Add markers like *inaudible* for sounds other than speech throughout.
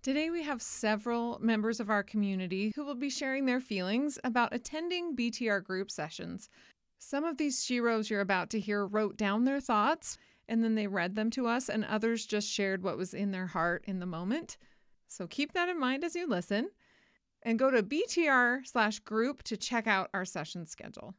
Today, we have several members of our community who will be sharing their feelings about attending BTR group sessions. Some of these sheroes you're about to hear wrote down their thoughts and then they read them to us, and others just shared what was in their heart in the moment. So keep that in mind as you listen and go to BTR slash group to check out our session schedule.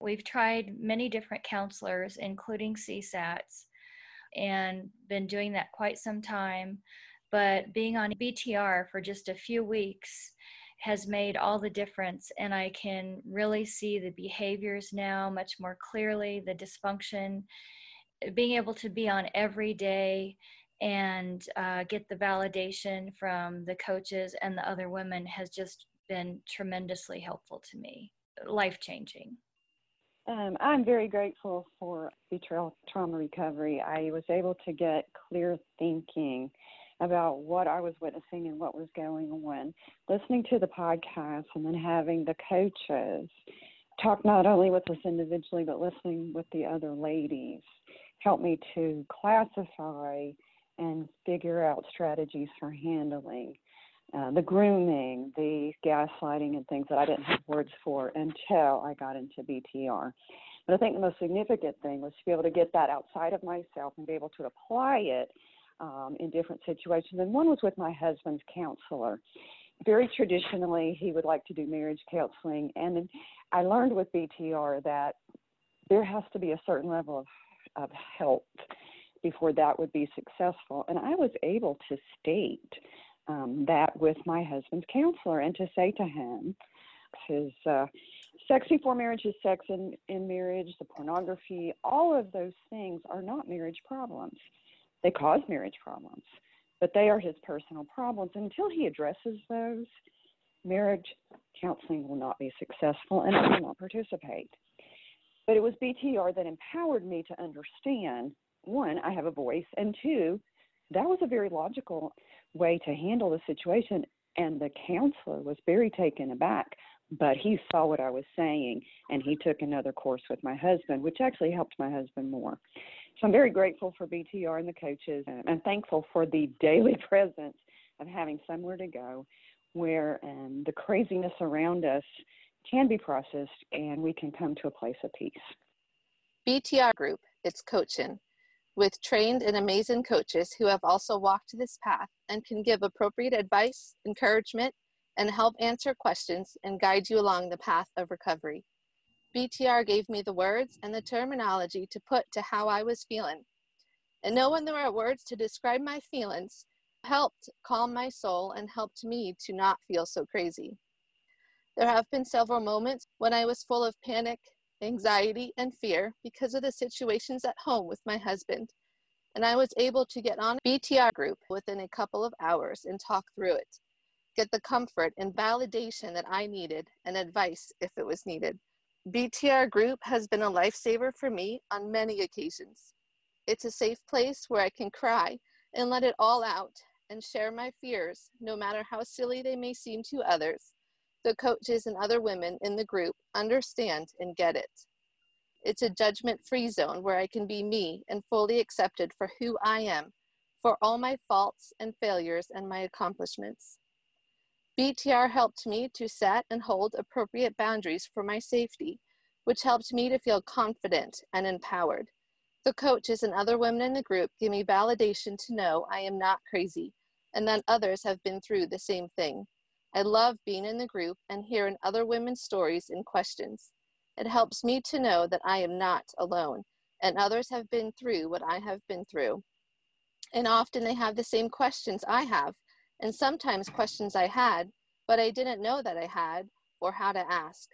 We've tried many different counselors, including CSATs, and been doing that quite some time. But being on BTR for just a few weeks has made all the difference. And I can really see the behaviors now much more clearly, the dysfunction, being able to be on every day and uh, get the validation from the coaches and the other women has just been tremendously helpful to me, life changing. Um, I'm very grateful for betrayal trauma recovery. I was able to get clear thinking about what I was witnessing and what was going on. Listening to the podcast and then having the coaches talk not only with us individually, but listening with the other ladies helped me to classify and figure out strategies for handling uh, the grooming, the gaslighting, and things that I didn't have words for until I got into BTR. But I think the most significant thing was to be able to get that outside of myself and be able to apply it um, in different situations. And one was with my husband's counselor. Very traditionally, he would like to do marriage counseling. And I learned with BTR that there has to be a certain level of, of help before that would be successful. And I was able to state um, that with my husband's counselor and to say to him, his uh, sex before marriage is sex in, in marriage, the pornography, all of those things are not marriage problems. They cause marriage problems, but they are his personal problems. Until he addresses those, marriage counseling will not be successful and I will not participate. But it was BTR that empowered me to understand one, I have a voice, and two, that was a very logical way to handle the situation. And the counselor was very taken aback, but he saw what I was saying and he took another course with my husband, which actually helped my husband more. So I'm very grateful for BTR and the coaches and thankful for the *laughs* daily presence of having somewhere to go where um, the craziness around us can be processed and we can come to a place of peace. BTR Group, it's coaching with trained and amazing coaches who have also walked this path and can give appropriate advice, encouragement, and help answer questions and guide you along the path of recovery. BTR gave me the words and the terminology to put to how I was feeling. And knowing the right words to describe my feelings helped calm my soul and helped me to not feel so crazy. There have been several moments when I was full of panic, anxiety, and fear because of the situations at home with my husband. And I was able to get on BTR group within a couple of hours and talk through it, get the comfort and validation that I needed and advice if it was needed. BTR group has been a lifesaver for me on many occasions. It's a safe place where I can cry and let it all out and share my fears, no matter how silly they may seem to others, the coaches and other women in the group understand and get it. It's a judgment free zone where I can be me and fully accepted for who I am, for all my faults and failures and my accomplishments. BTR helped me to set and hold appropriate boundaries for my safety, which helped me to feel confident and empowered. The coaches and other women in the group give me validation to know I am not crazy and that others have been through the same thing. I love being in the group and hearing other women's stories and questions. It helps me to know that I am not alone and others have been through what I have been through. And often they have the same questions I have, and sometimes questions I had, but I didn't know that I had or how to ask.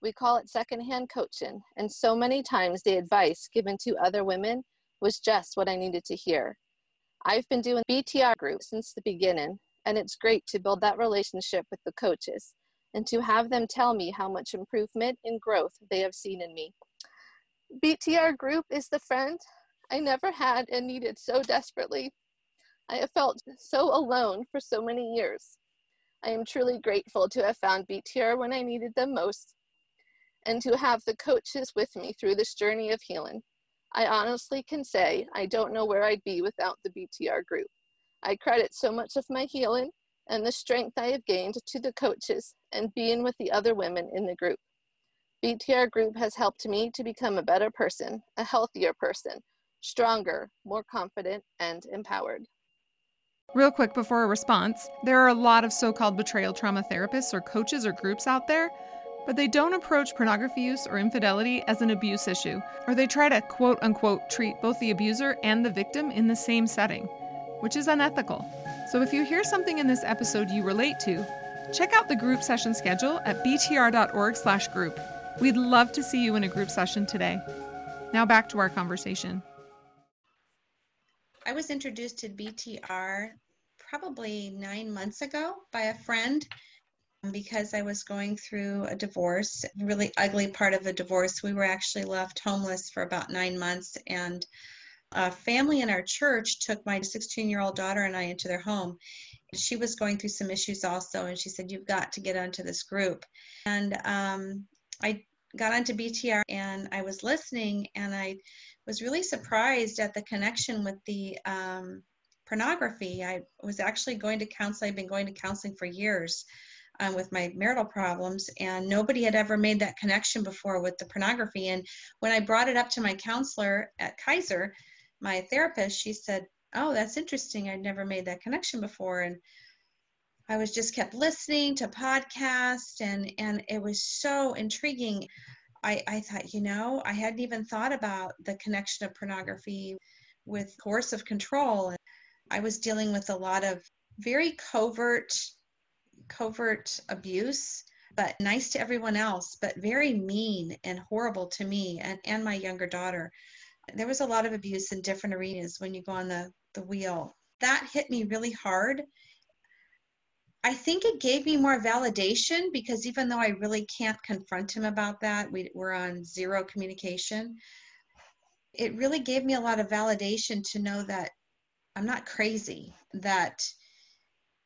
We call it secondhand coaching, and so many times the advice given to other women was just what I needed to hear. I've been doing BTR groups since the beginning, and it's great to build that relationship with the coaches and to have them tell me how much improvement and growth they have seen in me. BTR group is the friend I never had and needed so desperately. I have felt so alone for so many years. I am truly grateful to have found BTR when I needed them most and to have the coaches with me through this journey of healing. I honestly can say I don't know where I'd be without the BTR group. I credit so much of my healing and the strength I have gained to the coaches and being with the other women in the group. BTR Group has helped me to become a better person, a healthier person, stronger, more confident, and empowered. Real quick before a response, there are a lot of so called betrayal trauma therapists or coaches or groups out there, but they don't approach pornography use or infidelity as an abuse issue, or they try to quote unquote treat both the abuser and the victim in the same setting, which is unethical. So if you hear something in this episode you relate to, check out the group session schedule at btr.org/group. We'd love to see you in a group session today. Now back to our conversation. I was introduced to BTR probably nine months ago by a friend um, because I was going through a divorce, really ugly part of a divorce. We were actually left homeless for about nine months, and a family in our church took my 16 year old daughter and I into their home. She was going through some issues also, and she said, You've got to get onto this group. And um, I got onto BTR and I was listening, and I was really surprised at the connection with the um, pornography. I was actually going to counseling, I've been going to counseling for years. Um, with my marital problems, and nobody had ever made that connection before with the pornography. And when I brought it up to my counselor at Kaiser, my therapist, she said, "Oh, that's interesting. I'd never made that connection before." And I was just kept listening to podcasts, and and it was so intriguing. I, I thought, you know, I hadn't even thought about the connection of pornography with coercive control. And I was dealing with a lot of very covert, covert abuse, but nice to everyone else, but very mean and horrible to me and, and my younger daughter. There was a lot of abuse in different arenas when you go on the, the wheel. That hit me really hard I think it gave me more validation because even though I really can't confront him about that, we, we're on zero communication. It really gave me a lot of validation to know that I'm not crazy, that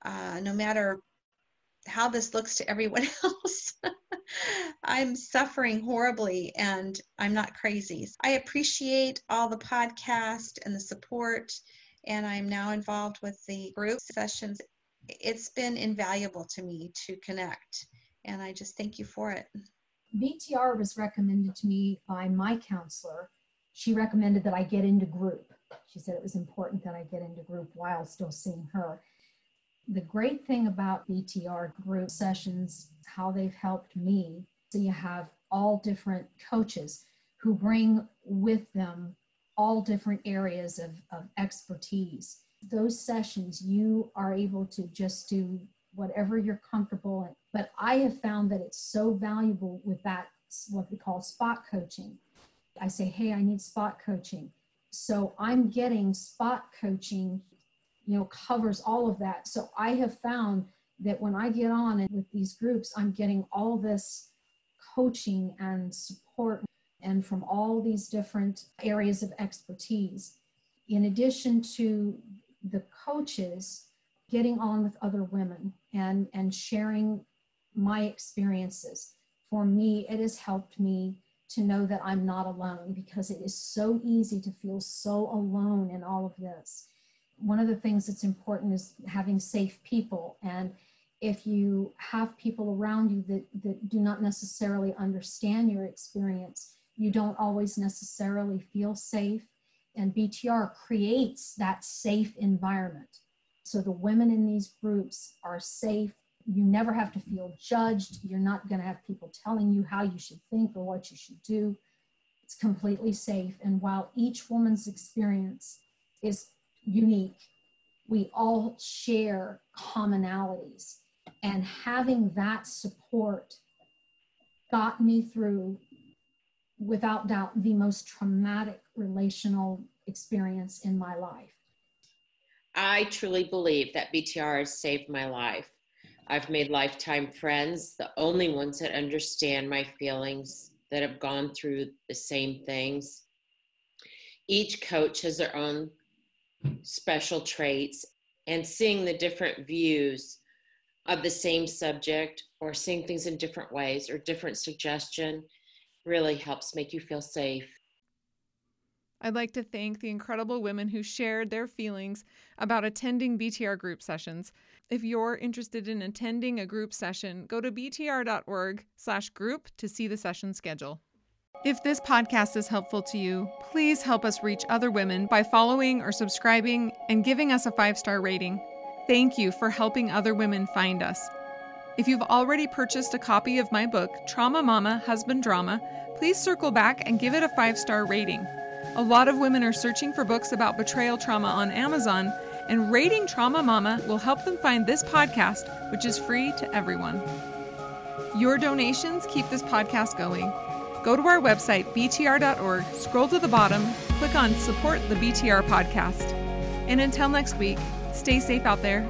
uh, no matter how this looks to everyone *laughs* else, I'm suffering horribly and I'm not crazy. I appreciate all the podcast and the support, and I'm now involved with the group sessions it's been invaluable to me to connect. And I just thank you for it. BTR was recommended to me by my counselor. She recommended that I get into group. She said it was important that I get into group while still seeing her. The great thing about BTR group sessions, how they've helped me, so you have all different coaches who bring with them all different areas of, of expertise those sessions, you are able to just do whatever you're comfortable in. But I have found that it's so valuable with that, what we call spot coaching. I say, hey, I need spot coaching. So I'm getting spot coaching, you know, covers all of that. So I have found that when I get on and with these groups, I'm getting all this coaching and support and from all these different areas of expertise. In addition to the coaches getting on with other women and and sharing my experiences for me it has helped me to know that I'm not alone because it is so easy to feel so alone in all of this. One of the things that's important is having safe people. And if you have people around you that, that do not necessarily understand your experience, you don't always necessarily feel safe. And BTR creates that safe environment. So the women in these groups are safe. You never have to feel judged. You're not going to have people telling you how you should think or what you should do. It's completely safe. And while each woman's experience is unique, we all share commonalities. And having that support got me through without doubt, the most traumatic relational experience in my life. I truly believe that BTR has saved my life. I've made lifetime friends, the only ones that understand my feelings, that have gone through the same things. Each coach has their own special traits, and seeing the different views of the same subject or seeing things in different ways or different suggestion really helps make you feel safe. I'd like to thank the incredible women who shared their feelings about attending BTR group sessions. If you're interested in attending a group session, go to btr.org/group to see the session schedule. If this podcast is helpful to you, please help us reach other women by following or subscribing and giving us a 5-star rating. Thank you for helping other women find us. If you've already purchased a copy of my book, Trauma Mama Husband Drama, please circle back and give it a five star rating. A lot of women are searching for books about betrayal trauma on Amazon, and rating Trauma Mama will help them find this podcast, which is free to everyone. Your donations keep this podcast going. Go to our website, btr.org, scroll to the bottom, click on Support the BTR podcast. And until next week, stay safe out there